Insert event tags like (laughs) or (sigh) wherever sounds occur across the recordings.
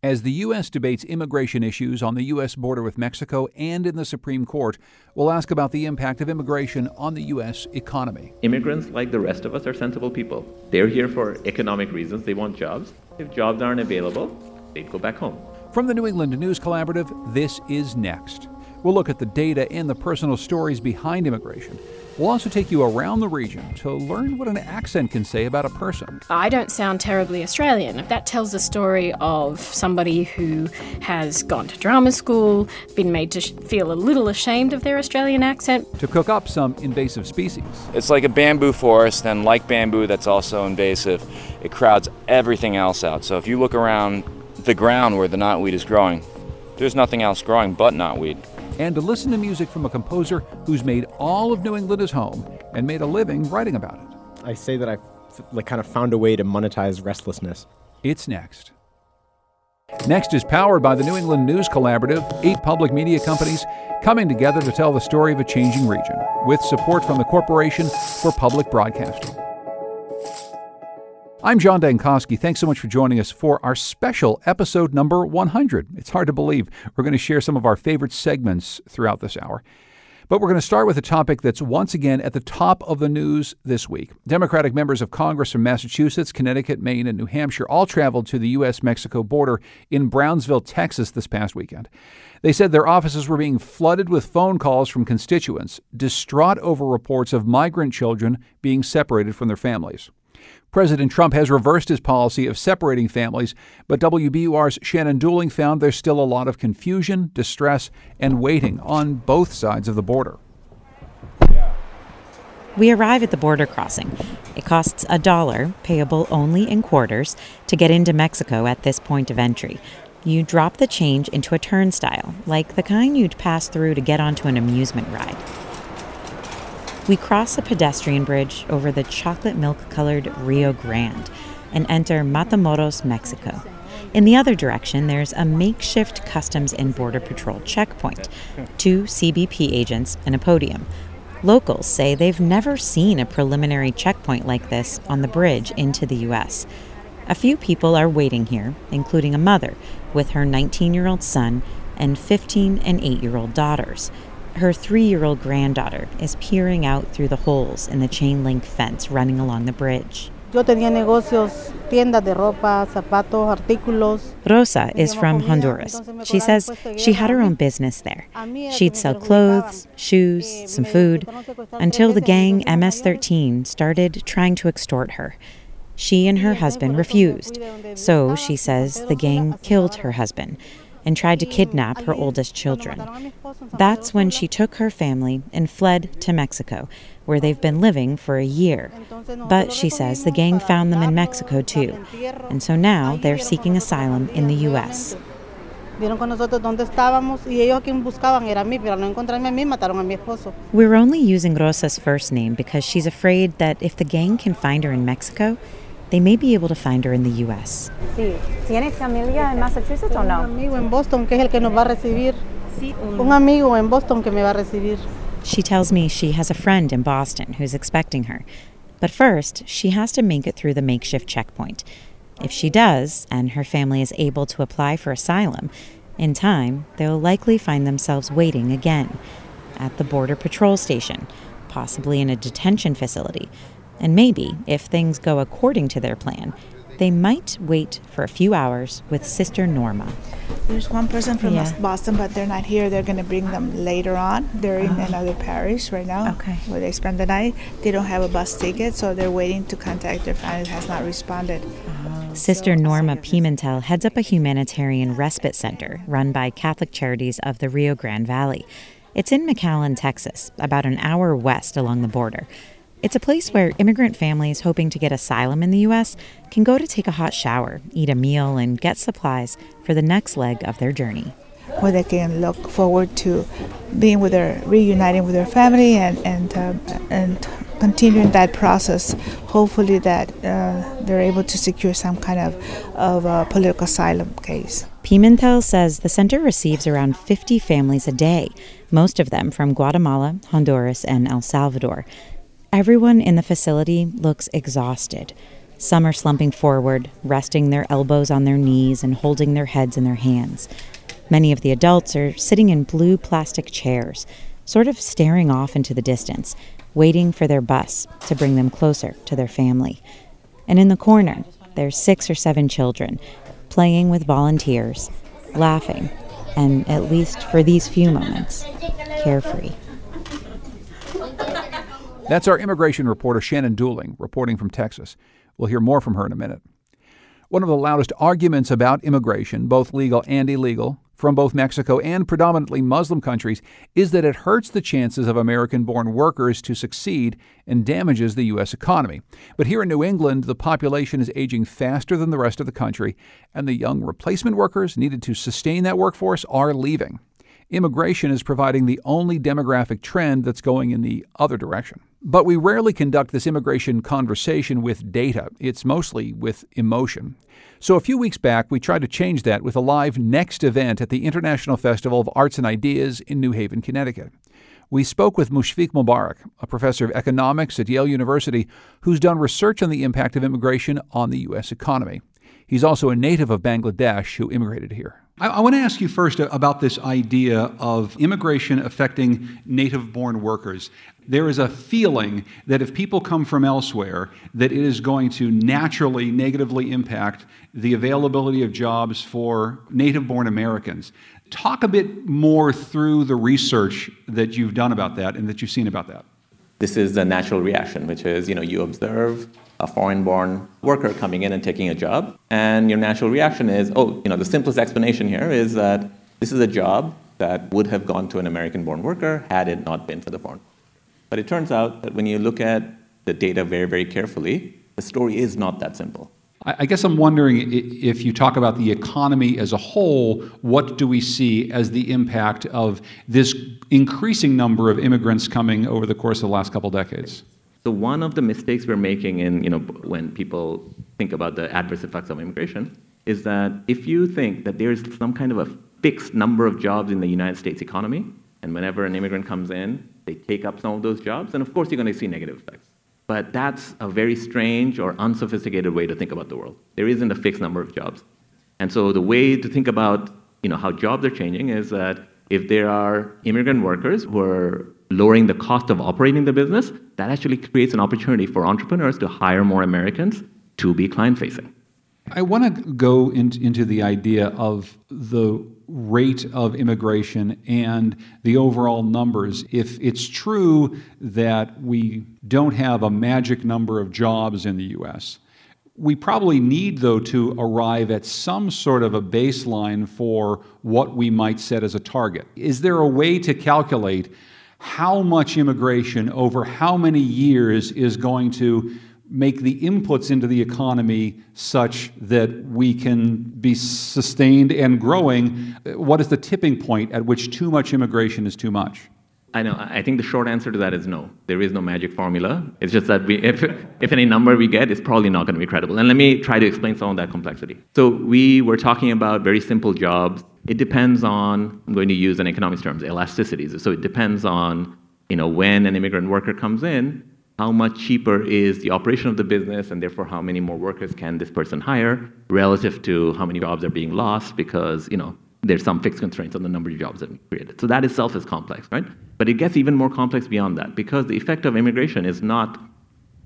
As the U.S. debates immigration issues on the U.S. border with Mexico and in the Supreme Court, we'll ask about the impact of immigration on the U.S. economy. Immigrants, like the rest of us, are sensible people. They're here for economic reasons. They want jobs. If jobs aren't available, they'd go back home. From the New England News Collaborative, this is Next. We'll look at the data and the personal stories behind immigration. We'll also take you around the region to learn what an accent can say about a person. I don't sound terribly Australian. That tells the story of somebody who has gone to drama school, been made to feel a little ashamed of their Australian accent. To cook up some invasive species. It's like a bamboo forest, and like bamboo, that's also invasive, it crowds everything else out. So if you look around the ground where the knotweed is growing, there's nothing else growing but knotweed and to listen to music from a composer who's made all of New England his home and made a living writing about it. I say that I've like kind of found a way to monetize restlessness. It's next. Next is powered by the New England News Collaborative, eight public media companies coming together to tell the story of a changing region, with support from the Corporation for Public Broadcasting. I'm John Dankosky. Thanks so much for joining us for our special episode number 100. It's hard to believe. We're going to share some of our favorite segments throughout this hour. But we're going to start with a topic that's once again at the top of the news this week. Democratic members of Congress from Massachusetts, Connecticut, Maine, and New Hampshire all traveled to the U.S. Mexico border in Brownsville, Texas this past weekend. They said their offices were being flooded with phone calls from constituents distraught over reports of migrant children being separated from their families. President Trump has reversed his policy of separating families, but WBUR's Shannon Dooling found there's still a lot of confusion, distress, and waiting on both sides of the border. We arrive at the border crossing. It costs a dollar, payable only in quarters, to get into Mexico at this point of entry. You drop the change into a turnstile, like the kind you'd pass through to get onto an amusement ride. We cross a pedestrian bridge over the chocolate milk colored Rio Grande and enter Matamoros, Mexico. In the other direction, there's a makeshift Customs and Border Patrol checkpoint, two CBP agents, and a podium. Locals say they've never seen a preliminary checkpoint like this on the bridge into the U.S. A few people are waiting here, including a mother with her 19 year old son and 15 and 8 year old daughters. Her three year old granddaughter is peering out through the holes in the chain link fence running along the bridge. Rosa is from Honduras. She says she had her own business there. She'd sell clothes, shoes, some food, until the gang MS 13 started trying to extort her. She and her husband refused, so she says the gang killed her husband and tried to kidnap her oldest children. That's when she took her family and fled to Mexico, where they've been living for a year. But she says the gang found them in Mexico too, and so now they're seeking asylum in the U.S. We're only using Rosa's first name because she's afraid that if the gang can find her in Mexico, they may be able to find her in the U.S. Sí. ¿Tiene familia en Massachusetts o no? Un amigo en Boston que es el que nos va a recibir. Sí, un... un amigo en Boston que me va a recibir. She tells me she has a friend in Boston who's expecting her. But first, she has to make it through the makeshift checkpoint. If she does, and her family is able to apply for asylum, in time, they'll likely find themselves waiting again at the Border Patrol Station, possibly in a detention facility, and maybe, if things go according to their plan, they might wait for a few hours with Sister Norma. There's one person from yeah. Boston, but they're not here. They're going to bring them later on. They're in uh-huh. another parish right now okay. where they spend the night. They don't have a bus ticket, so they're waiting to contact their family. Has not responded. Uh-huh. Sister Norma Pimentel heads up a humanitarian respite center run by Catholic Charities of the Rio Grande Valley. It's in McAllen, Texas, about an hour west along the border. It's a place where immigrant families hoping to get asylum in the U.S. can go to take a hot shower, eat a meal, and get supplies for the next leg of their journey. where they can look forward to being with their reuniting with their family and and uh, and continuing that process. Hopefully, that uh, they're able to secure some kind of of a political asylum case. Pimentel says the center receives around 50 families a day, most of them from Guatemala, Honduras, and El Salvador. Everyone in the facility looks exhausted. Some are slumping forward, resting their elbows on their knees and holding their heads in their hands. Many of the adults are sitting in blue plastic chairs, sort of staring off into the distance, waiting for their bus to bring them closer to their family. And in the corner, there's six or seven children playing with volunteers, laughing, and at least for these few moments, carefree. That's our immigration reporter, Shannon Dooling, reporting from Texas. We'll hear more from her in a minute. One of the loudest arguments about immigration, both legal and illegal, from both Mexico and predominantly Muslim countries is that it hurts the chances of American born workers to succeed and damages the U.S. economy. But here in New England, the population is aging faster than the rest of the country, and the young replacement workers needed to sustain that workforce are leaving. Immigration is providing the only demographic trend that's going in the other direction. But we rarely conduct this immigration conversation with data, it's mostly with emotion. So a few weeks back, we tried to change that with a live next event at the International Festival of Arts and Ideas in New Haven, Connecticut. We spoke with Mushfiq Mobarak, a professor of economics at Yale University who's done research on the impact of immigration on the U.S. economy. He's also a native of Bangladesh who immigrated here. I, I want to ask you first about this idea of immigration affecting native born workers. There is a feeling that if people come from elsewhere, that it is going to naturally negatively impact the availability of jobs for native born Americans. Talk a bit more through the research that you've done about that and that you've seen about that. This is the natural reaction, which is, you know, you observe a foreign-born worker coming in and taking a job, and your natural reaction is, oh, you know, the simplest explanation here is that this is a job that would have gone to an American-born worker had it not been for the foreign. But it turns out that when you look at the data very, very carefully, the story is not that simple. I guess I'm wondering if you talk about the economy as a whole, what do we see as the impact of this increasing number of immigrants coming over the course of the last couple decades? So one of the mistakes we're making in, you know, when people think about the adverse effects of immigration is that if you think that there's some kind of a fixed number of jobs in the United States economy, and whenever an immigrant comes in, they take up some of those jobs, then of course you're going to see negative effects. But that's a very strange or unsophisticated way to think about the world. There isn't a fixed number of jobs. And so the way to think about you know, how jobs are changing is that if there are immigrant workers who are lowering the cost of operating the business, that actually creates an opportunity for entrepreneurs to hire more Americans to be client facing. I want to go in, into the idea of the rate of immigration and the overall numbers. If it's true that we don't have a magic number of jobs in the U.S., we probably need, though, to arrive at some sort of a baseline for what we might set as a target. Is there a way to calculate how much immigration over how many years is going to make the inputs into the economy such that we can be sustained and growing? What is the tipping point at which too much immigration is too much? I know. I think the short answer to that is no. There is no magic formula. It's just that we, if, if any number we get, it's probably not going to be credible. And let me try to explain some of that complexity. So we were talking about very simple jobs it depends on, I'm going to use in economics terms, elasticities. So it depends on, you know, when an immigrant worker comes in, how much cheaper is the operation of the business, and therefore how many more workers can this person hire relative to how many jobs are being lost because, you know, there's some fixed constraints on the number of jobs that we created. So that itself is complex, right? But it gets even more complex beyond that because the effect of immigration is not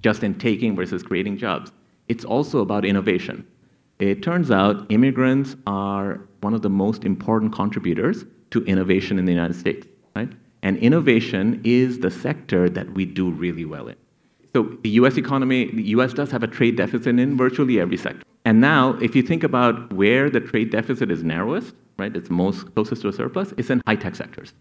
just in taking versus creating jobs. It's also about innovation. It turns out immigrants are one of the most important contributors to innovation in the United States, right? And innovation is the sector that we do really well in. So the US economy, the US does have a trade deficit in virtually every sector. And now, if you think about where the trade deficit is narrowest, right, it's most closest to a surplus, it's in high-tech sectors.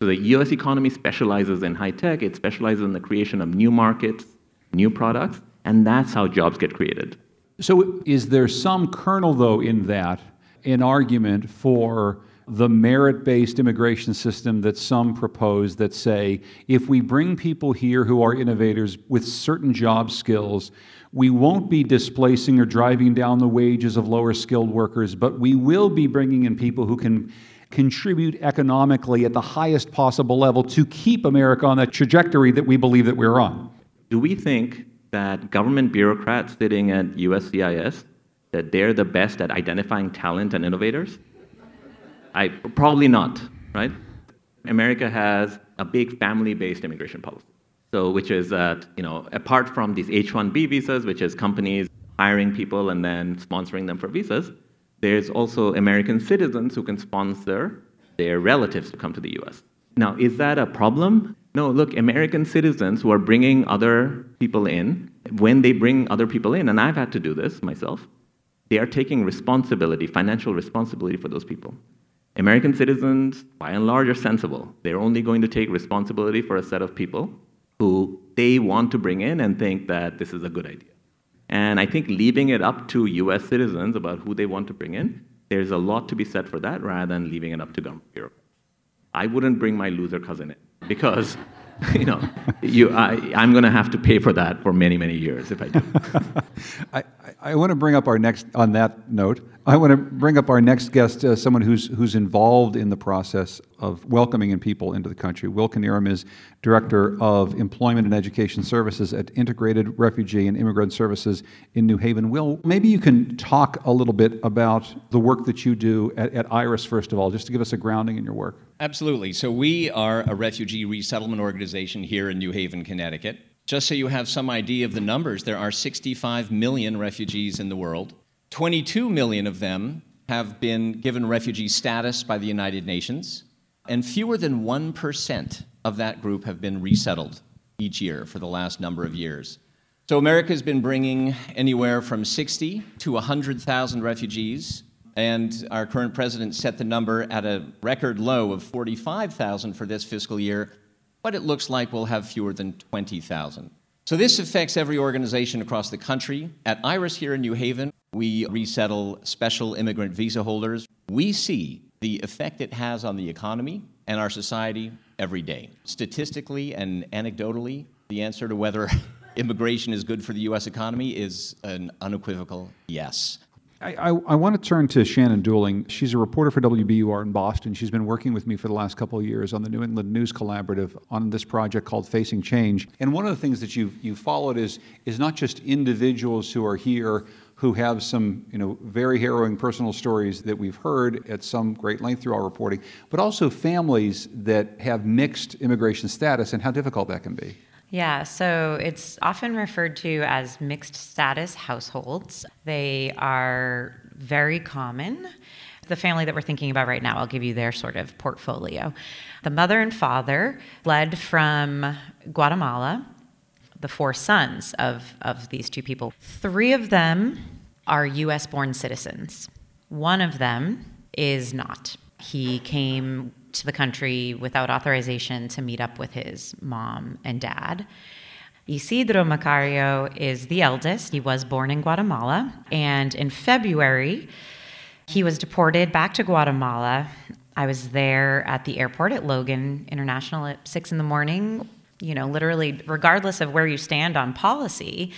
So the US economy specializes in high tech, it specializes in the creation of new markets, new products, and that's how jobs get created. So, is there some kernel, though, in that, an argument for the merit based immigration system that some propose that say if we bring people here who are innovators with certain job skills, we won't be displacing or driving down the wages of lower skilled workers, but we will be bringing in people who can contribute economically at the highest possible level to keep America on that trajectory that we believe that we're on. Do we think that government bureaucrats sitting at USCIS that they're the best at identifying talent and innovators? I probably not, right? America has a big family-based immigration policy. So, which is that you know, apart from these H-1B visas, which is companies hiring people and then sponsoring them for visas, there's also American citizens who can sponsor their relatives to come to the U.S. Now, is that a problem? No. Look, American citizens who are bringing other people in, when they bring other people in, and I've had to do this myself, they are taking responsibility, financial responsibility for those people. American citizens, by and large, are sensible. They're only going to take responsibility for a set of people who they want to bring in and think that this is a good idea. And I think leaving it up to US citizens about who they want to bring in, there's a lot to be said for that rather than leaving it up to government bureaucrats. I wouldn't bring my loser cousin in because (laughs) you know, you, I, am going to have to pay for that for many, many years if I do. (laughs) I, I want to bring up our next, on that note, I want to bring up our next guest, uh, someone who's, who's involved in the process of welcoming in people into the country. Will Knierim is Director of Employment and Education Services at Integrated Refugee and Immigrant Services in New Haven. Will, maybe you can talk a little bit about the work that you do at, at IRIS, first of all, just to give us a grounding in your work. Absolutely. So, we are a refugee resettlement organization here in New Haven, Connecticut. Just so you have some idea of the numbers, there are 65 million refugees in the world. 22 million of them have been given refugee status by the United Nations, and fewer than 1% of that group have been resettled each year for the last number of years. So America has been bringing anywhere from 60 to 100,000 refugees, and our current president set the number at a record low of 45,000 for this fiscal year, but it looks like we'll have fewer than 20,000. So this affects every organization across the country. At IRIS here in New Haven, we resettle special immigrant visa holders. We see the effect it has on the economy and our society every day. Statistically and anecdotally, the answer to whether (laughs) immigration is good for the U.S. economy is an unequivocal yes. I, I, I, want to turn to Shannon Dooling. She's a reporter for WBUR in Boston. She's been working with me for the last couple of years on the New England News Collaborative on this project called Facing Change. And one of the things that you've, you've followed is, is not just individuals who are here who have some you know, very harrowing personal stories that we've heard at some great length through our reporting, but also families that have mixed immigration status and how difficult that can be. Yeah, so it's often referred to as mixed status households. They are very common. The family that we're thinking about right now, I'll give you their sort of portfolio. The mother and father fled from Guatemala the four sons of, of these two people. Three of them are US born citizens, one of them is not. He came to the country without authorization to meet up with his mom and dad. Isidro Macario is the eldest. He was born in Guatemala. And in February, he was deported back to Guatemala. I was there at the airport at Logan International at six in the morning you know, literally, regardless of where you stand on policy,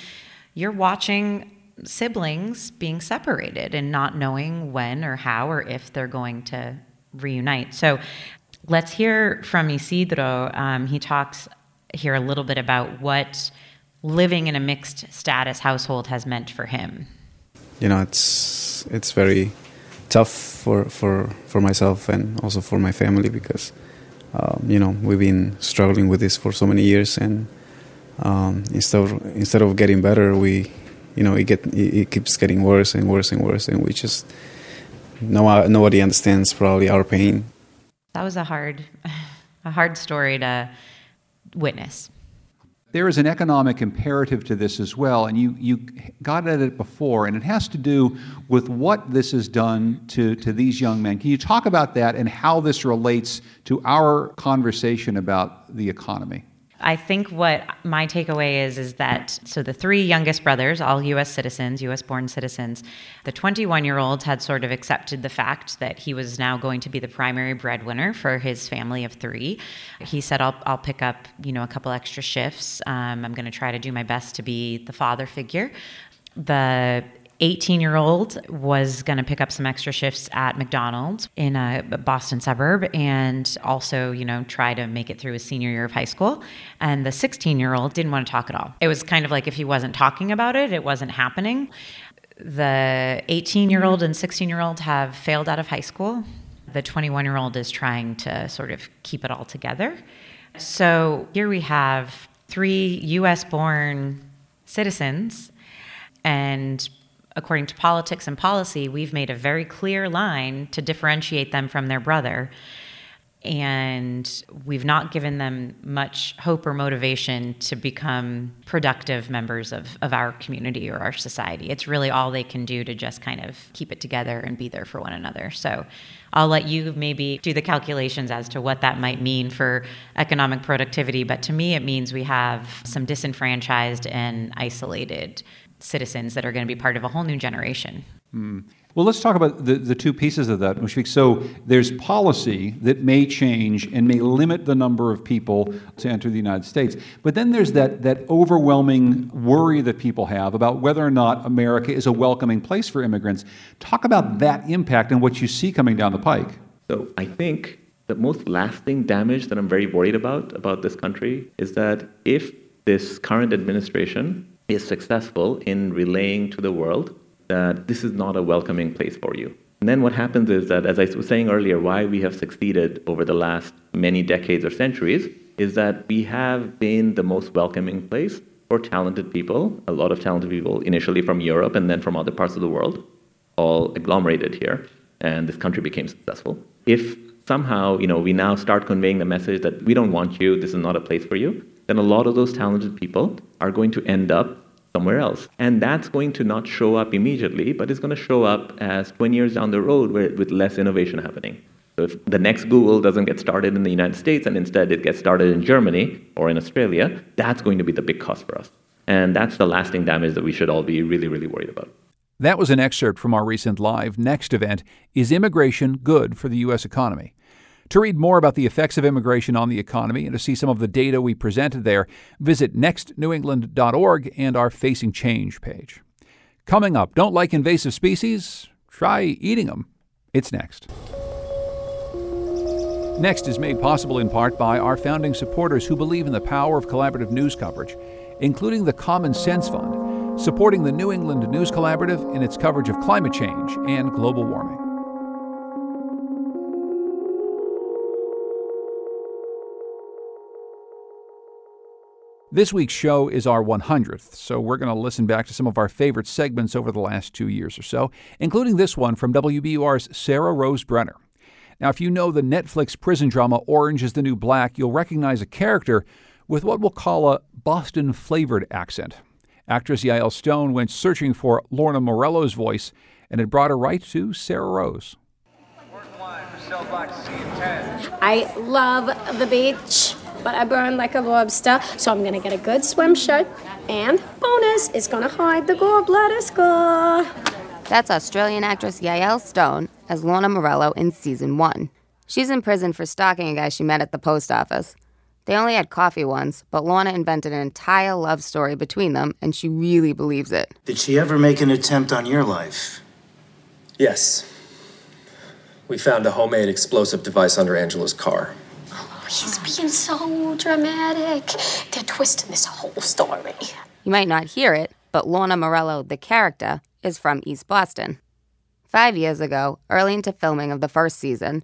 you're watching siblings being separated and not knowing when or how or if they're going to reunite. So let's hear from Isidro. Um, he talks here a little bit about what living in a mixed status household has meant for him. You know, it's it's very tough for for for myself and also for my family because um, you know we've been struggling with this for so many years, and um, instead of, instead of getting better, we you know it get it, keeps getting worse and worse and worse, and we just no nobody understands probably our pain. That was a hard (laughs) a hard story to witness there is an economic imperative to this as well, and you, you got at it before, and it has to do with what this has done to, to these young men. Can you talk about that and how this relates to our conversation about the economy? I think what my takeaway is is that so the three youngest brothers, all US citizens, US born citizens, the 21 year old had sort of accepted the fact that he was now going to be the primary breadwinner for his family of three. He said, I'll, I'll pick up, you know, a couple extra shifts. Um, I'm going to try to do my best to be the father figure. The 18 year old was going to pick up some extra shifts at McDonald's in a Boston suburb and also, you know, try to make it through his senior year of high school. And the 16 year old didn't want to talk at all. It was kind of like if he wasn't talking about it, it wasn't happening. The 18 year old and 16 year old have failed out of high school. The 21 year old is trying to sort of keep it all together. So here we have three US born citizens and according to politics and policy, we've made a very clear line to differentiate them from their brother. And we've not given them much hope or motivation to become productive members of, of our community or our society. It's really all they can do to just kind of keep it together and be there for one another. So I'll let you maybe do the calculations as to what that might mean for economic productivity. But to me, it means we have some disenfranchised and isolated citizens that are going to be part of a whole new generation. Mm. Well, let's talk about the, the two pieces of that, Mushfiq. So there's policy that may change and may limit the number of people to enter the United States. But then there's that, that overwhelming worry that people have about whether or not America is a welcoming place for immigrants. Talk about that impact and what you see coming down the pike. So I think the most lasting damage that I'm very worried about about this country is that if this current administration is successful in relaying to the world that this is not a welcoming place for you. And then what happens is that, as I was saying earlier, why we have succeeded over the last many decades or centuries is that we have been the most welcoming place for talented people, a lot of talented people initially from Europe and then from other parts of the world, all agglomerated here, and this country became successful. If somehow, you know, we now start conveying the message that we don't want you, this is not a place for you, then a lot of those talented people are going to end up somewhere else. And that's going to not show up immediately, but it's going to show up as 20 years down the road where, with less innovation happening. So if the next Google doesn't get started in the United States and instead it gets started in Germany or in Australia, that's going to be the big cost for us. And that's the lasting damage that we should all be really, really worried about. That was an excerpt from our recent live next event Is Immigration Good for the U.S. Economy? To read more about the effects of immigration on the economy and to see some of the data we presented there, visit nextnewengland.org and our Facing Change page. Coming up, don't like invasive species? Try eating them. It's next. Next is made possible in part by our founding supporters who believe in the power of collaborative news coverage, including the Common Sense Fund, supporting the New England News Collaborative in its coverage of climate change and global warming. This week's show is our 100th, so we're going to listen back to some of our favorite segments over the last two years or so, including this one from WBUR's Sarah Rose Brenner. Now, if you know the Netflix prison drama Orange is the New Black, you'll recognize a character with what we'll call a Boston flavored accent. Actress Yael Stone went searching for Lorna Morello's voice, and it brought her right to Sarah Rose. I love the beach but I burn like a lobster, so I'm gonna get a good swim shirt. And bonus is gonna hide the gallbladder scar. That's Australian actress Yael Stone as Lorna Morello in season one. She's in prison for stalking a guy she met at the post office. They only had coffee once, but Lorna invented an entire love story between them, and she really believes it. Did she ever make an attempt on your life? Yes. We found a homemade explosive device under Angela's car. He's being so dramatic. They're twisting this whole story. You might not hear it, but Lorna Morello, the character, is from East Boston. Five years ago, early into filming of the first season,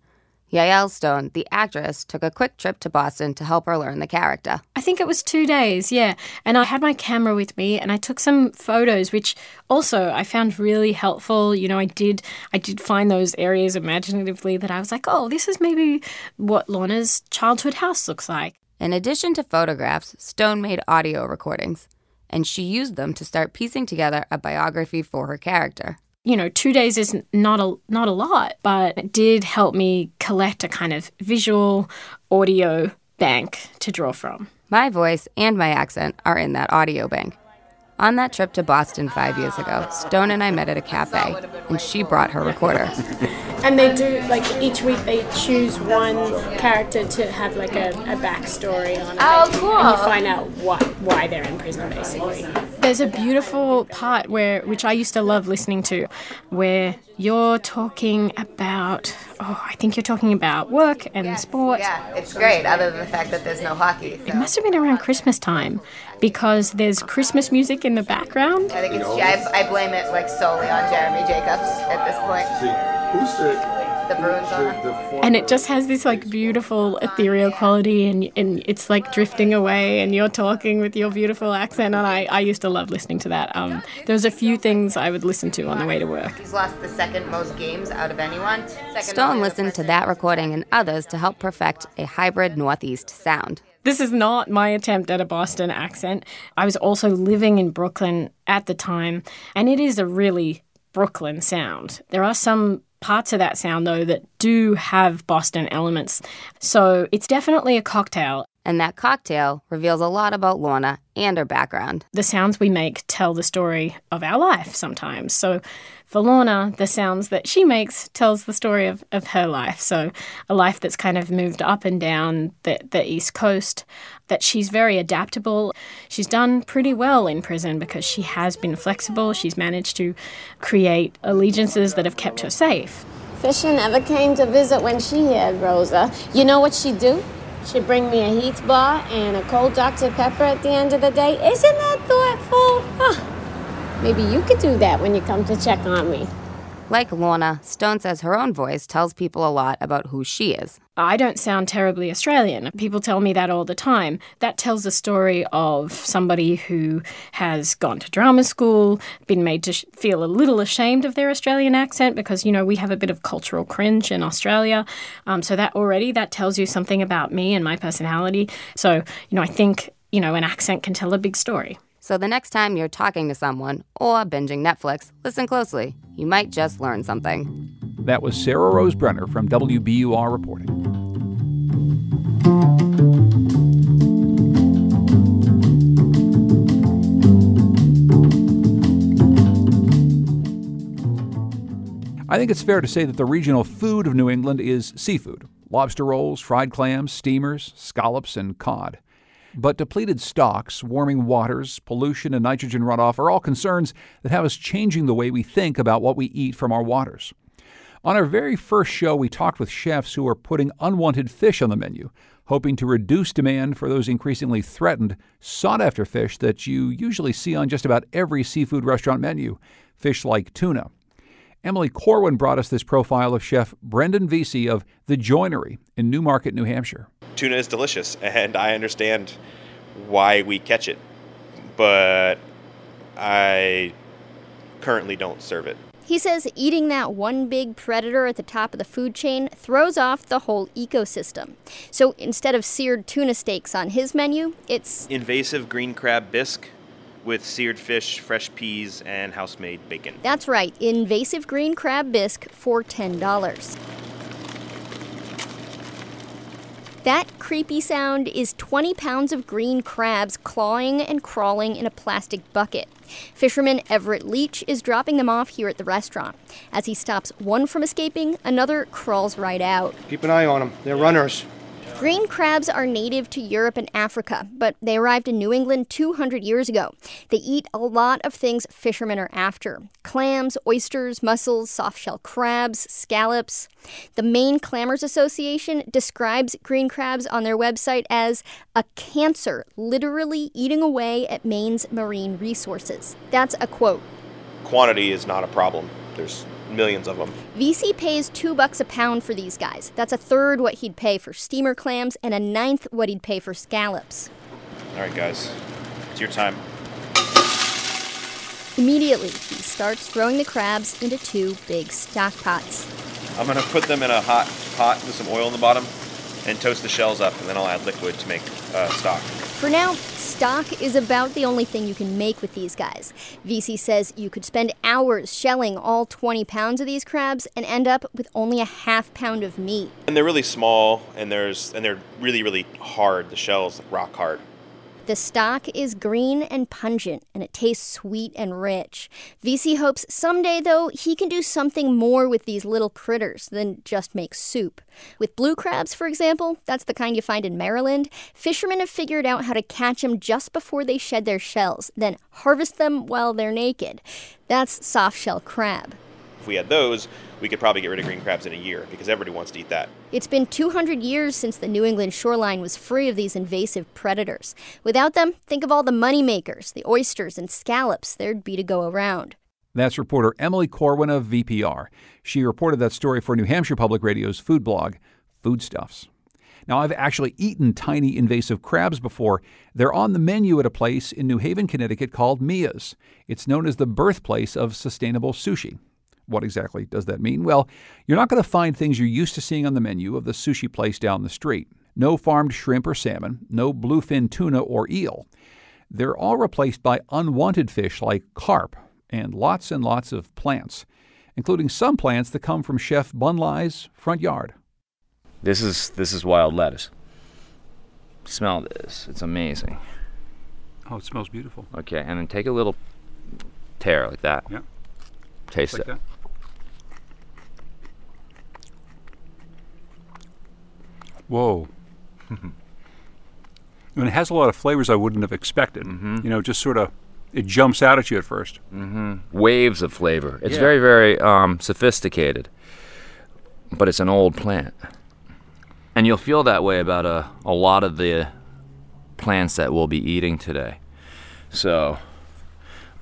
Yael Stone, the actress, took a quick trip to Boston to help her learn the character. I think it was two days, yeah. And I had my camera with me and I took some photos, which also I found really helpful. You know, I did I did find those areas imaginatively that I was like, oh, this is maybe what Lorna's childhood house looks like. In addition to photographs, Stone made audio recordings, and she used them to start piecing together a biography for her character you know, two days is not a not a lot, but it did help me collect a kind of visual, audio bank to draw from. My voice and my accent are in that audio bank. On that trip to Boston five years ago, Stone and I met at a cafe, and she brought her recorder. (laughs) And they do like each week they choose one character to have like a, a backstory on it. Oh, cool. And you find out what why they're in prison basically. There's a beautiful part where, which I used to love listening to, where you're talking about, oh, I think you're talking about work and sports. Yeah, it's great, other than the fact that there's no hockey. It must have been around Christmas time because there's Christmas music in the background. I think it's, I, I blame it like solely on Jeremy Jacobs at this point. Who's the the Bruins owner? And it just has this like beautiful ethereal quality, and and it's like drifting away, and you're talking with your beautiful accent. And I, I used to love listening to that. Um, there was a few things I would listen to on the way to work. He's lost the second most games out of anyone. Stone listened to that recording and others to help perfect a hybrid Northeast sound. This is not my attempt at a Boston accent. I was also living in Brooklyn at the time, and it is a really Brooklyn sound. There are some parts of that sound, though, that do have Boston elements. So it's definitely a cocktail. And that cocktail reveals a lot about Lorna and her background. The sounds we make tell the story of our life sometimes. So for Lorna, the sounds that she makes tells the story of, of her life. So a life that's kind of moved up and down the, the East Coast, that she's very adaptable. She's done pretty well in prison because she has been flexible. She's managed to create allegiances that have kept her safe. Fischer never came to visit when she had Rosa. You know what she'd do? She'd bring me a Heath bar and a cold Dr. Pepper at the end of the day. Isn't that thoughtful? Huh. Maybe you could do that when you come to check on me. Like Lorna, Stone says her own voice tells people a lot about who she is. I don't sound terribly Australian. People tell me that all the time. That tells a story of somebody who has gone to drama school, been made to sh- feel a little ashamed of their Australian accent because, you know, we have a bit of cultural cringe in Australia. Um, so that already, that tells you something about me and my personality. So, you know, I think, you know, an accent can tell a big story. So the next time you're talking to someone or binging Netflix, listen closely. You might just learn something. That was Sarah Rose Brenner from WBUR reporting. I think it's fair to say that the regional food of New England is seafood lobster rolls, fried clams, steamers, scallops, and cod. But depleted stocks, warming waters, pollution, and nitrogen runoff are all concerns that have us changing the way we think about what we eat from our waters. On our very first show, we talked with chefs who are putting unwanted fish on the menu, hoping to reduce demand for those increasingly threatened, sought after fish that you usually see on just about every seafood restaurant menu, fish like tuna. Emily Corwin brought us this profile of chef Brendan Vesey of The Joinery in Newmarket, New Hampshire. Tuna is delicious, and I understand why we catch it, but I currently don't serve it. He says eating that one big predator at the top of the food chain throws off the whole ecosystem. So instead of seared tuna steaks on his menu, it's invasive green crab bisque with seared fish, fresh peas, and house made bacon. That's right, invasive green crab bisque for $10. That creepy sound is 20 pounds of green crabs clawing and crawling in a plastic bucket. Fisherman Everett Leach is dropping them off here at the restaurant. As he stops one from escaping, another crawls right out. Keep an eye on them. They're runners. Green crabs are native to Europe and Africa, but they arrived in New England 200 years ago. They eat a lot of things fishermen are after clams, oysters, mussels, softshell crabs, scallops. The Maine Clammers Association describes green crabs on their website as a cancer literally eating away at Maine's marine resources. That's a quote. Quantity is not a problem. There's millions of them. Vesey pays two bucks a pound for these guys. That's a third what he'd pay for steamer clams and a ninth what he'd pay for scallops. All right, guys, it's your time. Immediately, he starts throwing the crabs into two big stock pots. I'm gonna put them in a hot pot with some oil in the bottom, and toast the shells up, and then I'll add liquid to make uh, stock. For now, stock is about the only thing you can make with these guys. Vesey says you could spend hours shelling all 20 pounds of these crabs and end up with only a half pound of meat. And they're really small, and there's and they're really really hard. The shells rock hard. The stock is green and pungent, and it tastes sweet and rich. Vesey hopes someday, though, he can do something more with these little critters than just make soup. With blue crabs, for example, that's the kind you find in Maryland, fishermen have figured out how to catch them just before they shed their shells, then harvest them while they're naked. That's soft shell crab. If we had those, we could probably get rid of green crabs in a year because everybody wants to eat that. It's been 200 years since the New England shoreline was free of these invasive predators. Without them, think of all the money makers, the oysters and scallops there'd be to go around. That's reporter Emily Corwin of VPR. She reported that story for New Hampshire Public Radio's food blog, Foodstuffs. Now, I've actually eaten tiny invasive crabs before. They're on the menu at a place in New Haven, Connecticut called Miya's. It's known as the birthplace of sustainable sushi. What exactly does that mean? Well, you're not going to find things you're used to seeing on the menu of the sushi place down the street. No farmed shrimp or salmon, no bluefin tuna or eel. They're all replaced by unwanted fish like carp and lots and lots of plants, including some plants that come from Chef Bun Lai's front yard. This is this is wild lettuce. Smell this. It's amazing. Oh, it smells beautiful. Okay, and then take a little tear like that. Yeah. Taste Like it. that. Whoa. (laughs) Mean, it has a lot of flavors I wouldn't have expected. Mm-hmm. You know, just sort of, it jumps out at you at 1st hmm Waves of flavor. It's Yeah. very, very um, sophisticated, but it's an old plant. And you'll feel that way about a, a lot of the plants that we'll be eating today. So,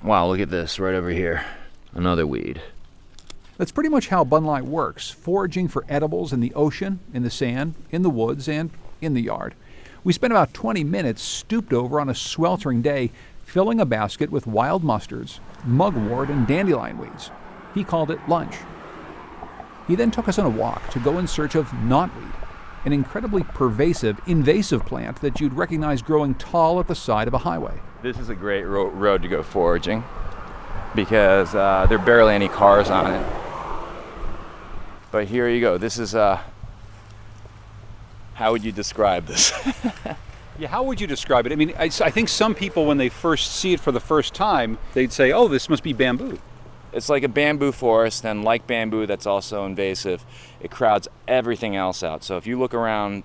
wow, look at this right over here. Another weed. That's pretty much how Bun Lai works, foraging for edibles in the ocean, in the sand, in the woods, and in the yard. We spent about 20 minutes stooped over on a sweltering day, filling a basket with wild mustards, mugwort, and dandelion weeds. He called it lunch. He then took us on a walk to go in search of knotweed, an incredibly pervasive, invasive plant that you'd recognize growing tall at the side of a highway. This is a great ro- road to go foraging because uh, there are barely any cars on it. But here you go. This is uh, how would you describe this? (laughs) Yeah, how would you describe it? I mean, I, I think some people, when they first see it for the first time, they'd say, oh, this must be bamboo. It's like a bamboo forest, and like bamboo, that's also invasive. It crowds everything else out. So if you look around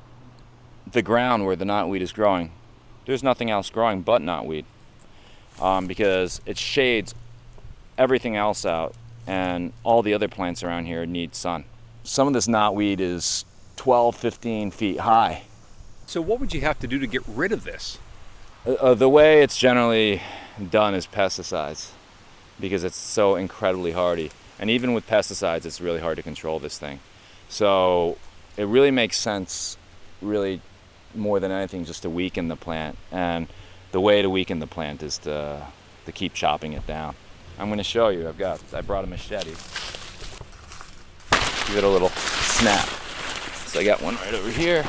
the ground where the knotweed is growing, there's nothing else growing but knotweed um, because it shades everything else out, and all the other plants around here need sun. Some of this knotweed is 12, 15 feet high. So, what would you have to do to get rid of this? Uh, uh, the way it's generally done is pesticides because it's so incredibly hardy. And even with pesticides, it's really hard to control this thing. So it really makes sense, really more than anything, just to weaken the plant. And the way to weaken the plant is to, to keep chopping it down. I'm going to show you. I've got, I brought a machete. Give it a little snap. So I got one right over here.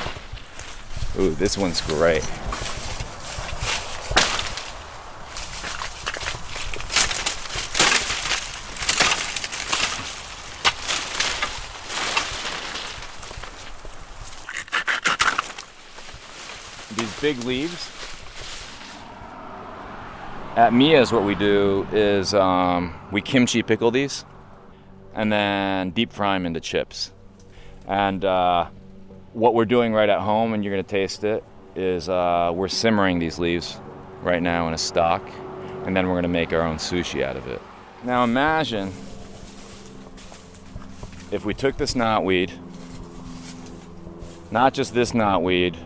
Ooh, this one's great. These big leaves. At Miya's, what we do is um, we kimchi pickle these and then deep fry them into chips. And uh, what we're doing right at home, and you're to taste it, is uh, we're simmering these leaves right now in a stock, and then we're to make our own sushi out of it. Now imagine if we took this knotweed, not just this knotweed,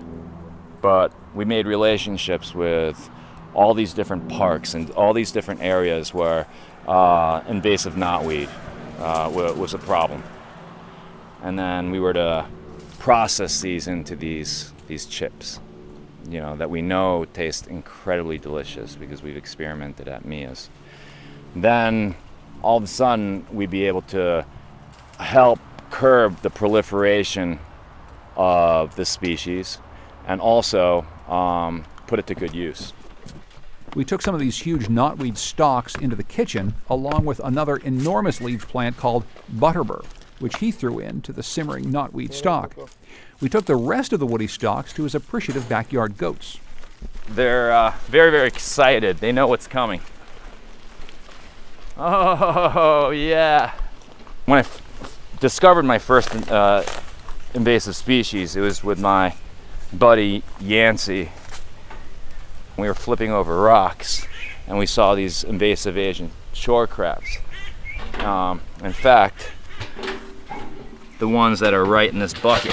but we made relationships with all these different parks and all these different areas where uh, invasive knotweed uh, was a problem. And then we were to process these into these these chips, you know, that we know taste incredibly delicious because we've experimented at Miya's. Then all of a sudden we'd be able to help curb the proliferation of the species and also um, put it to good use. We took some of these huge knotweed stalks into the kitchen, along with another enormous leaved plant called butterbur, which he threw into the simmering knotweed stalk. We took the rest of the woody stalks to his appreciative backyard goats. They're uh, very, very excited. They know what's coming. Oh, yeah. When I f- discovered my first uh, invasive species, it was with my buddy Yancey. We were flipping over rocks and we saw these invasive Asian shore crabs. Um, in fact, the ones that are right in this bucket.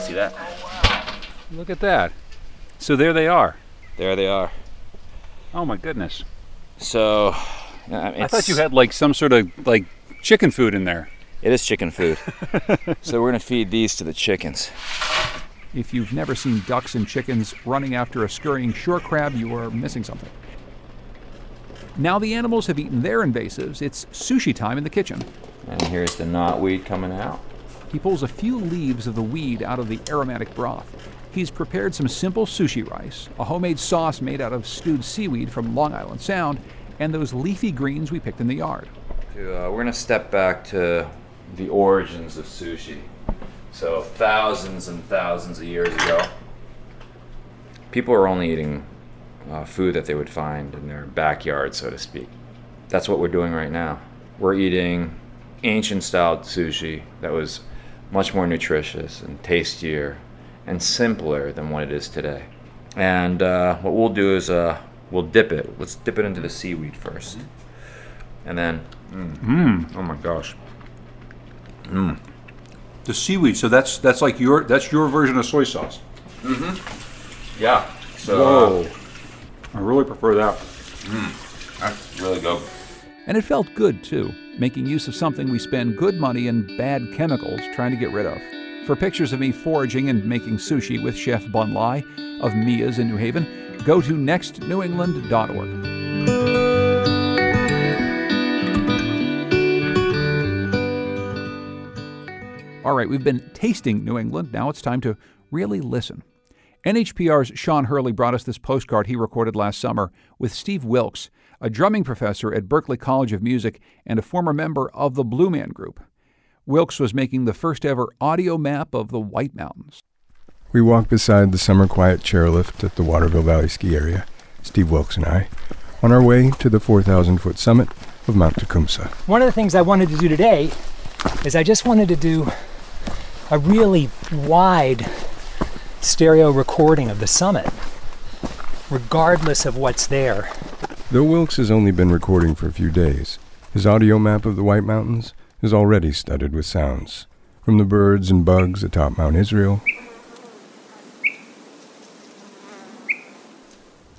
See that? Look at that. So there they are. There they are. Oh my goodness. So, I thought you had like some sort of like chicken food in there. It is chicken food. (laughs) so we're gonna feed these to the chickens. If you've never seen ducks and chickens running after a scurrying shore crab, you are missing something. Now the animals have eaten their invasives, it's sushi time in the kitchen. And here's the knotweed coming out. He pulls a few leaves of the weed out of the aromatic broth. He's prepared some simple sushi rice, a homemade sauce made out of stewed seaweed from Long Island Sound, and those leafy greens we picked in the yard. Uh, we're going to step back to the origins of sushi. So, thousands and thousands of years ago, people were only eating uh, food that they would find in their backyard, so to speak. That's what we're doing right now. We're eating ancient style sushi that was much more nutritious and tastier and simpler than what it is today. And uh, what we'll do is uh, we'll dip it. Let's dip it into the seaweed first. And then, mm, Mmm. oh my gosh. Mmm. The seaweed. So that's that's like your that's your version of soy sauce. Mm-hmm. Yeah. So, Whoa. I really prefer that. Mm, that's really good. And it felt good too, making use of something we spend good money and bad chemicals trying to get rid of. For pictures of me foraging and making sushi with Chef Bun Lai of Miya's in New Haven, go to nextnewengland.org. right, we've been tasting New England. Now it's time to really listen. NHPR's Sean Hurley brought us this postcard he recorded last summer with Steve Wilkes, a drumming professor at Berklee College of Music and a former member of the Blue Man Group. Wilkes was making the first ever audio map of the White Mountains. We walked beside the summer quiet chairlift at the Waterville Valley ski area, Steve Wilkes and I, on our way to the 4,000 foot summit of Mount Tecumseh. One of the things I wanted to do today is I just wanted to do a really wide stereo recording of the summit, regardless of what's there. Though Wilkes has only been recording for a few days, his audio map of the White Mountains is already studded with sounds, from the birds and bugs atop Mount Israel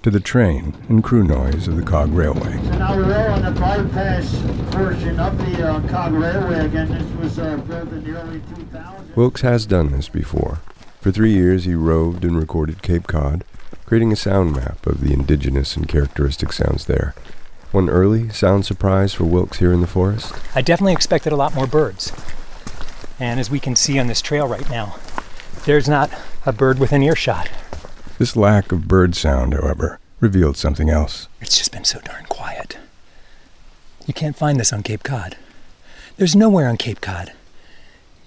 to the train and crew noise of the Cog Railway. So now we're on the bypass portion of the uh, Cog Railway again. This was uh, built in the early 2000s. Wilkes has done this before. For three years, he roved and recorded Cape Cod, creating a sound map of the indigenous and characteristic sounds there. One early sound surprise for Wilkes here in the forest? I definitely expected a lot more birds. And as we can see on this trail right now, there's not a bird within earshot. This lack of bird sound, however, revealed something else. It's just been so darn quiet. You can't find this on Cape Cod. There's nowhere on Cape Cod.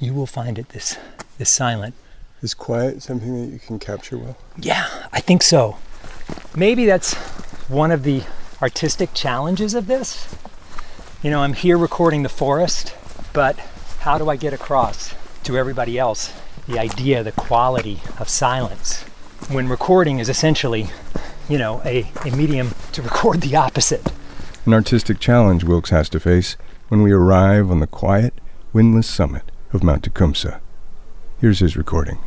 You will find it this this silent. Is quiet something that you can capture well? Yeah, I think so. Maybe that's one of the artistic challenges of this. You know, I'm here recording the forest, but how do I get across to everybody else the idea, the quality of silence? When recording is essentially, you know, a, a medium to (laughs) record the opposite. An artistic challenge Wilkes has to face when we arrive on the quiet, windless summit of Mount Tecumseh. Here's his recording.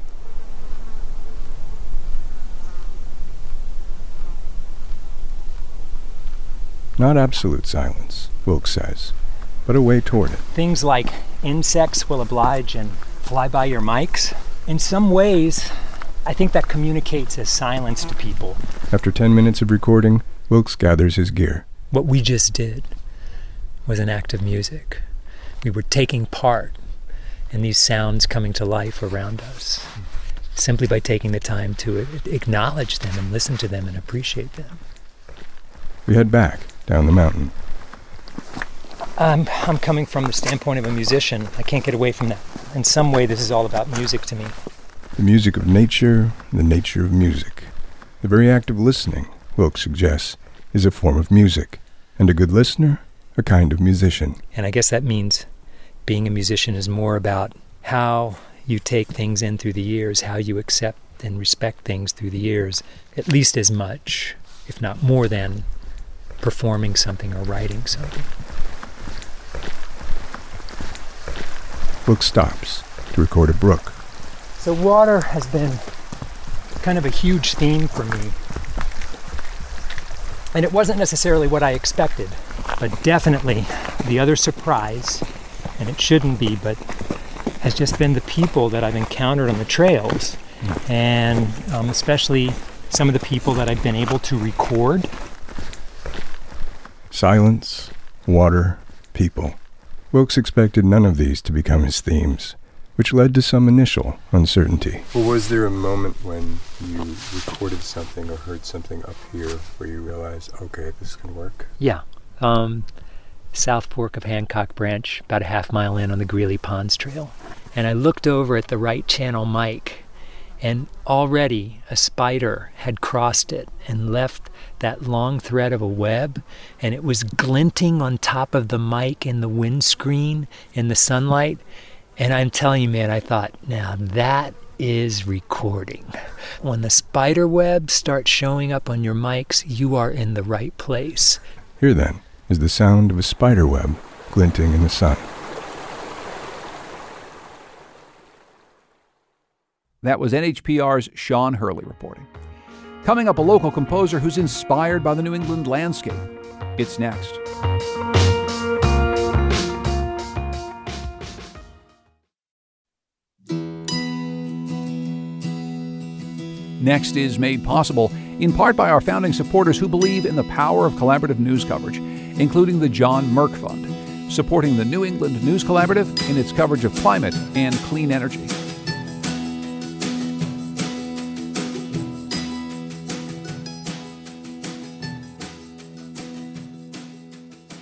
Not absolute silence, Wilkes says, but a way toward it. Things like insects will oblige and fly by your mics. In some ways, I think that communicates as silence to people. After 10 minutes of recording, Wilkes gathers his gear. What we just did was an act of music. We were taking part and these sounds coming to life around us simply by taking the time to acknowledge them and listen to them and appreciate them. We head back down the mountain. I'm, I'm coming from the standpoint of a musician. I can't get away from that. In some way, this is all about music to me. The music of nature, the nature of music. The very act of listening, Wilkes suggests, is a form of music, and a good listener, a kind of musician. And I guess that means being a musician is more about how you take things in through the years, how you accept and respect things through the years, at least as much, if not more than performing something or writing something. Book stops to record a brook. So, water has been kind of a huge theme for me. And it wasn't necessarily what I expected, but definitely the other surprise, and it shouldn't be, but has just been the people that I've encountered on the trails, and um, especially some of the people that I've been able to record. Silence, water, people. Wilkes expected none of these to become his themes, which led to some initial uncertainty. Well, was there a moment when you recorded something or heard something up here where you realized, okay, this can work? Yeah. Um, South Fork of Hancock Branch, about a half mile in on the Greeley Ponds Trail. And I looked over at the right channel mic, and already a spider had crossed it and left that long thread of a web, and it was glinting on top of the mic in the windscreen in the sunlight. And I'm telling you, man, I thought, now that is recording. When the spider web starts showing up on your mics, you are in the right place. Here then is the sound of a spider web glinting in the sun. That was NHPR's Sean Hurley reporting. Coming up, a local composer who's inspired by the New England landscape. It's next. Next is made possible in part by our founding supporters who believe in the power of collaborative news coverage, including the John Merck Fund, supporting the New England News Collaborative in its coverage of climate and clean energy.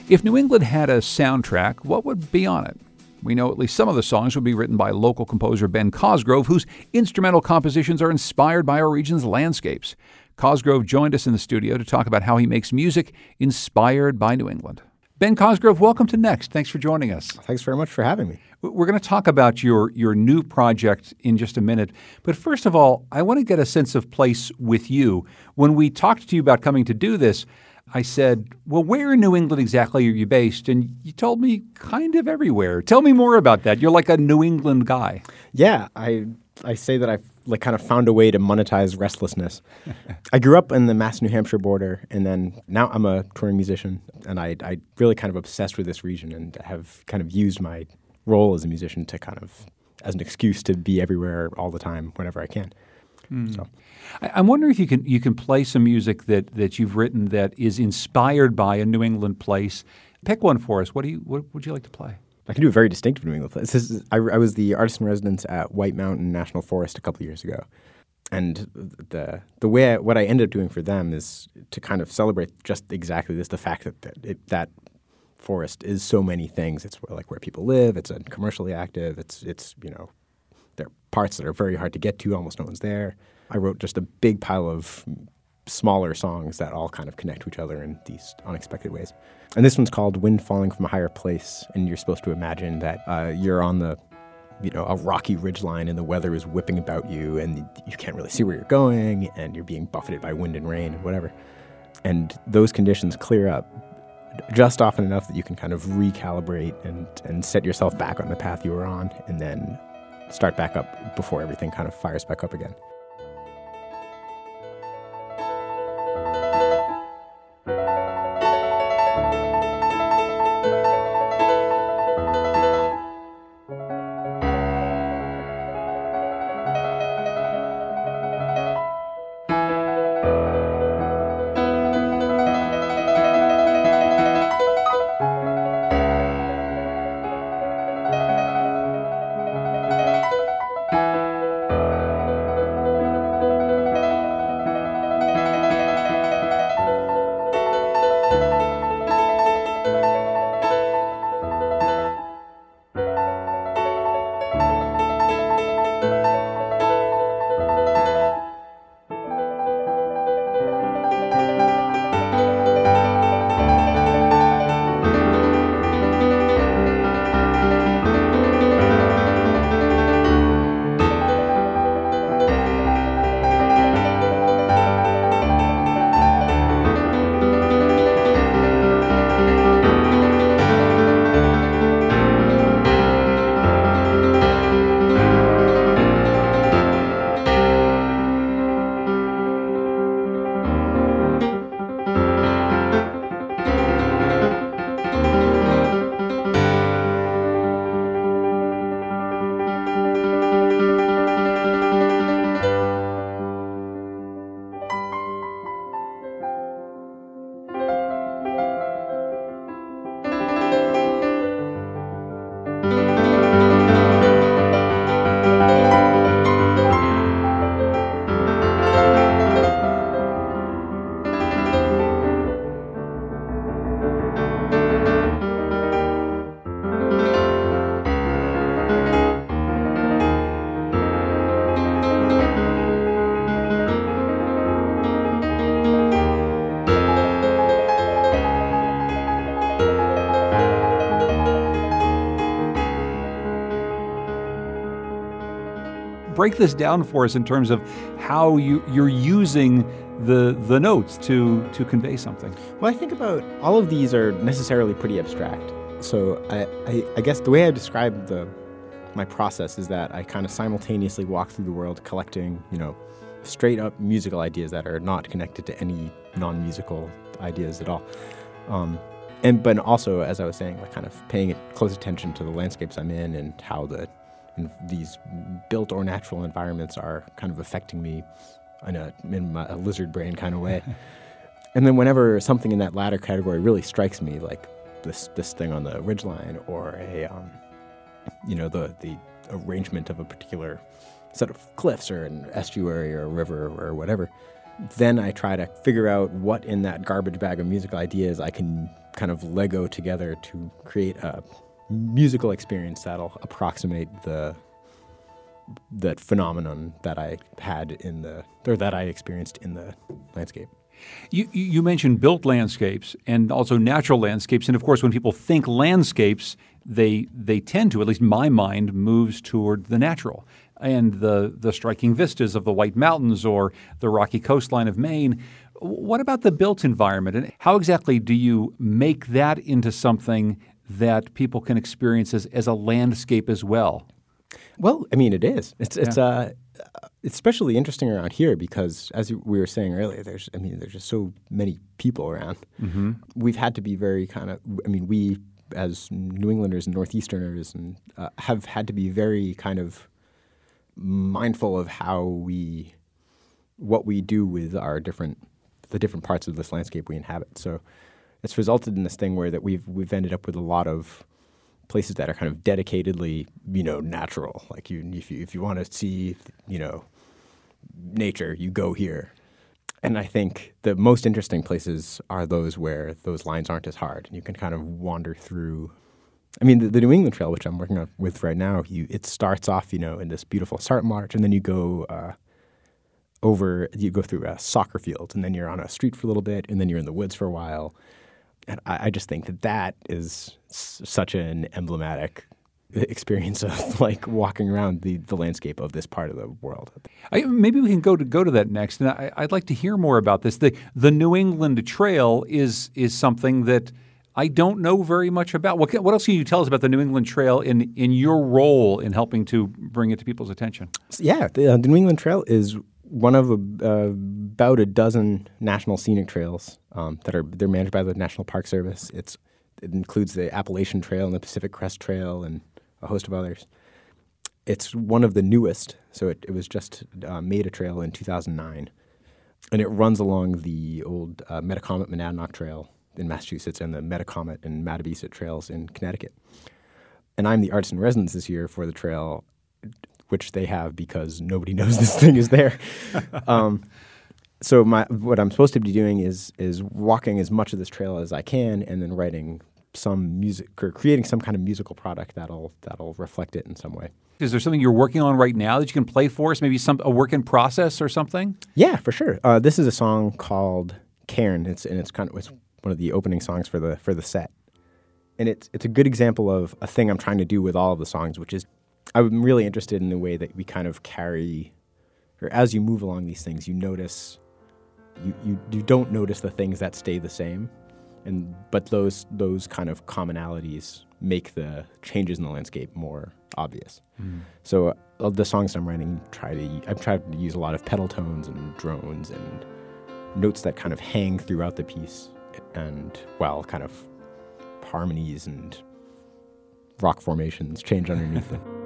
If New England had a soundtrack, what would be on it? We know at least some of the songs would be written by local composer Ben Cosgrove, whose instrumental compositions are inspired by our region's landscapes. Cosgrove joined us in the studio to talk about how he makes music inspired by New England. Ben Cosgrove, welcome to Next. Thanks for joining us. Thanks very much for having me. We're going to talk about your, your new project in just a minute. But first of all, I want to get a sense of place with you. When we talked to you about coming to do this, I said, Well, where in New England exactly are you based? And you told me kind of everywhere. Tell me more about that. You're like a New England guy. Yeah, I I say that I've like kind of found a way to monetize restlessness. (laughs) I grew up in the Mass New Hampshire border, and then now I'm a touring musician, and I I really kind of obsessed with this region, and have kind of used my role as a musician to kind of as an excuse to be everywhere all the time whenever I can. Mm. So. I, am wondering if you can you can play some music that, that you've written that is inspired by a New England place. Pick one for us. What do you what would you like to play? I can do a very distinctive New England place. Is, I, I, was the artist in residence at White Mountain National Forest a couple years ago, and the the way I, what I ended up doing for them is to kind of celebrate just exactly this: the fact that that, it, that forest is so many things. It's like where people live. It's commercially active. It's it's you know there are parts that are very hard to get to. Almost no one's there. I wrote just a big pile of smaller songs that all kind of connect to each other in these unexpected ways. And this one's called Wind Falling from a Higher Place, and you're supposed to imagine that uh, you're on the you know, a rocky ridgeline and the weather is whipping about you and you can't really see where you're going and you're being buffeted by wind and rain and whatever. And those conditions clear up just often enough that you can kind of recalibrate and, and set yourself back on the path you were on and then start back up before everything kind of fires back up again. Break this down for us in terms of how you you're using the the notes to to convey something. Well, I think about all of these are necessarily pretty abstract. So I, I, I guess the way I describe the my process is that I kind of simultaneously walk through the world collecting, you know, straight up musical ideas that are not connected to any non-musical ideas at all. Um, and but also, as I was saying, like kind of paying close attention to the landscapes I'm in and how the and these built or natural environments are kind of affecting me in a in my, a lizard brain kind of way. (laughs) and then whenever something in that latter category really strikes me, like this this thing on the ridgeline or a um, you know the the arrangement of a particular set of cliffs or an estuary or a river or whatever, then I try to figure out what in that garbage bag of musical ideas I can kind of Lego together to create a musical experience that'll approximate the that phenomenon that I had in the or that I experienced in the landscape. You, you mentioned built landscapes and also natural landscapes, and of course, when people think landscapes, they they tend to, at least my mind, moves toward the natural and the the striking vistas of the White Mountains or the rocky coastline of Maine. What about the built environment, and how exactly do you make that into something that people can experience as, as a landscape as well? Well, I mean, it is. It's it's yeah. uh, especially interesting around here because, as we were saying earlier, there's I mean, there's just so many people around. Mm-hmm. We've had to be very kind of. I mean, we as New Englanders and Northeasterners and uh, have had to be very kind of mindful of how we what we do with our different the different parts of this landscape we inhabit. So it's resulted in this thing where that we've we've ended up with a lot of places that are kind of dedicatedly, you know, natural. Like you, if you if you want to see, you know, nature, you go here. And I think the most interesting places are those where those lines aren't as hard, and you can kind of wander through. I mean, the, the New England Trail, which I'm working on with right now, you it starts off, you know, in this beautiful start march, and then you go uh, over, you go through a soccer field, and then you're on a street for a little bit, and then you're in the woods for a while, and I, I just think that that is s- such an emblematic (laughs) experience of (laughs) like walking around the, the landscape of this part of the world. I, maybe we can go to go to that next, and I, would like to hear more about this. the The New England Trail is is something that I don't know very much about. What what else can you tell us about the New England Trail in in your role in helping to bring it to people's attention? Yeah, the, uh, the New England Trail is one of a, uh, about a dozen national scenic trails um, that are they're managed by the National Park Service. It's it includes the Appalachian Trail and the Pacific Crest Trail and a host of others. It's one of the newest, so it, it was just uh, made a trail in 2009, and it runs along the old uh, Metacomet Monadnock Trail in Massachusetts and the Metacomet and Mattabesett trails in Connecticut. And I'm the artist in residence this year for the trail which they have because nobody (laughs) knows this thing is there. (laughs) um, so my what I'm supposed to be doing is is walking as much of this trail as I can, and then writing some music or creating some kind of musical product that'll that'll reflect it in some way. Is there something you're working on right now that you can play for us? Maybe some a work in process or something? Yeah, for sure. Uh, this is a song called Cairn. It's and it's kind of it's one of the opening songs for the for the set, and it's it's a good example of a thing I'm trying to do with all of the songs, which is I'm really interested in the way that we kind of carry, or as you move along these things, you notice, you, you, you don't notice the things that stay the same, and but those those kind of commonalities make the changes in the landscape more obvious. Mm. So uh, the songs I'm writing try to I've tried to use a lot of pedal tones and drones and notes that kind of hang throughout the piece, and well, kind of harmonies and rock formations change underneath (laughs) them.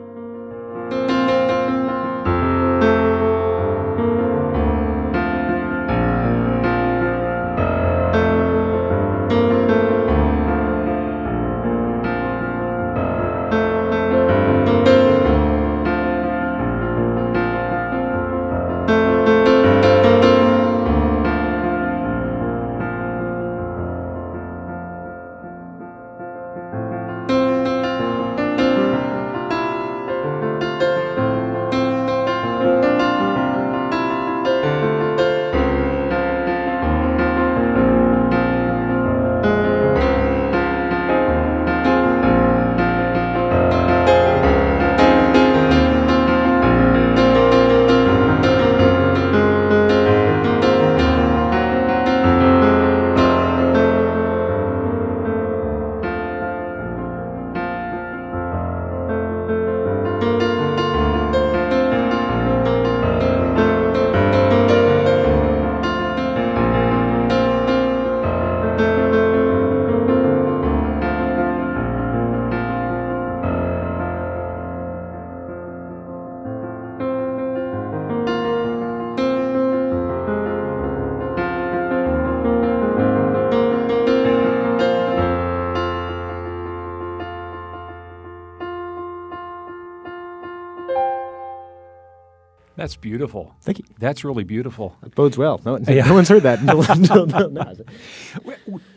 Beautiful. Thank you. That's really beautiful. It bodes well. No, (laughs) Yeah. no one's heard that until, until, until now.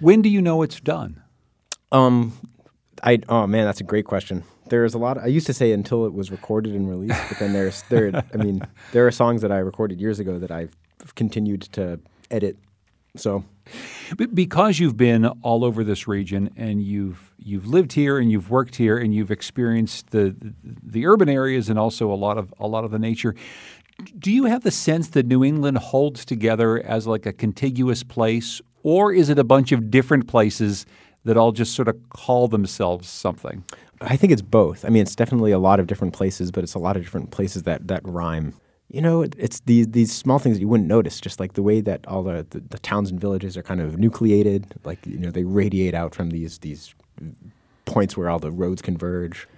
When do you know it's done? Um, I oh man, that's a great question. There's a lot. Of, I used to say until it was recorded and released, but then there's there. I mean, (laughs) there are songs that I recorded years ago that I've continued to edit. So Be- Because you've been all over this region and you've you've lived here and you've worked here and you've experienced the the urban areas and also a lot of a lot of the nature. Do you have the sense that New England holds together as like a contiguous place, or is it a bunch of different places that all just sort of call themselves something? I think it's both. I mean, it's definitely a lot of different places, but it's a lot of different places that that rhyme. You know, it's these these small things that you wouldn't notice, just like the way that all the, the, the towns and villages are kind of nucleated, like you know they radiate out from these these points where all the roads converge,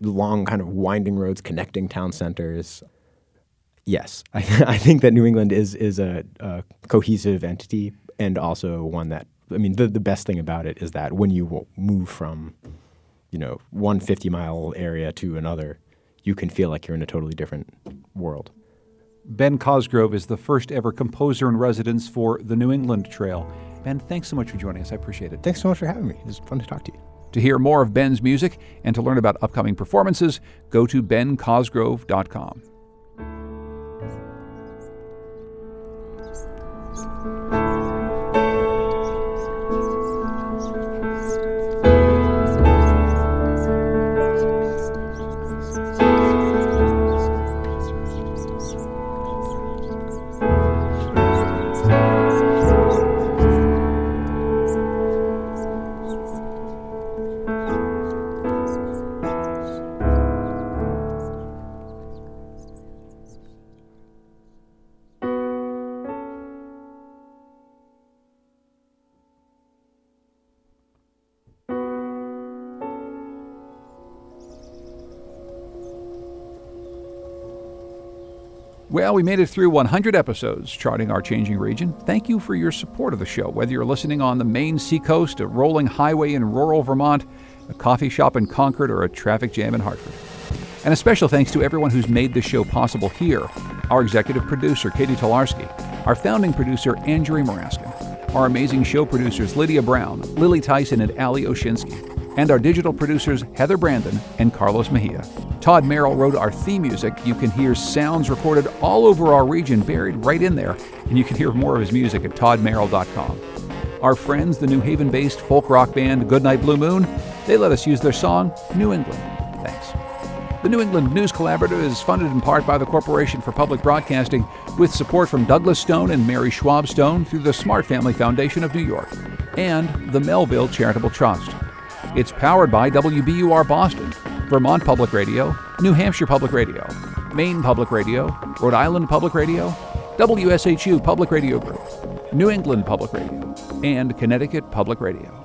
long kind of winding roads connecting town centers. Yes, I, (laughs) I think that New England is is a, a cohesive entity and also one that I mean the the best thing about it is that when you move from you know one 50 mile area to another, you can feel like you're in a totally different world. Ben Cosgrove is the first ever composer in residence for the New England Trail. Ben, thanks so much for joining us. I appreciate it. Thanks so much for having me. It was fun to talk to you. To hear more of Ben's music and to learn about upcoming performances, go to bencosgrove.com. Well, we made it through 100 episodes charting our changing region. Thank you for your support of the show, whether you're listening on the Maine seacoast, a rolling highway in rural Vermont, a coffee shop in Concord, or a traffic jam in Hartford. And a special thanks to everyone who's made this show possible here our executive producer, Catie Talarski, our founding producer, Andrew Maraskin, our amazing show producers, Lydia Brown, Lily Tyson, and Ali Oshinsky, and our digital producers, Heather Brandon and Carlos Mejia. Todd Merrill wrote our theme music. You can hear sounds recorded all over our region buried right in there, and you can hear more of his music at toddmerrill.com. Our friends, the New Haven based folk rock band Goodnight Blue Moon, they let us use their song, New England. Thanks. The New England News Collaborative is funded in part by the Corporation for Public Broadcasting with support from Douglas Stone and Mary Schwab Stone through the Smart Family Foundation of New York and the Melville Charitable Trust. It's powered by WBUR Boston, Vermont Public Radio, New Hampshire Public Radio, Maine Public Radio, Rhode Island Public Radio, WSHU Public Radio Group, New England Public Radio, and Connecticut Public Radio.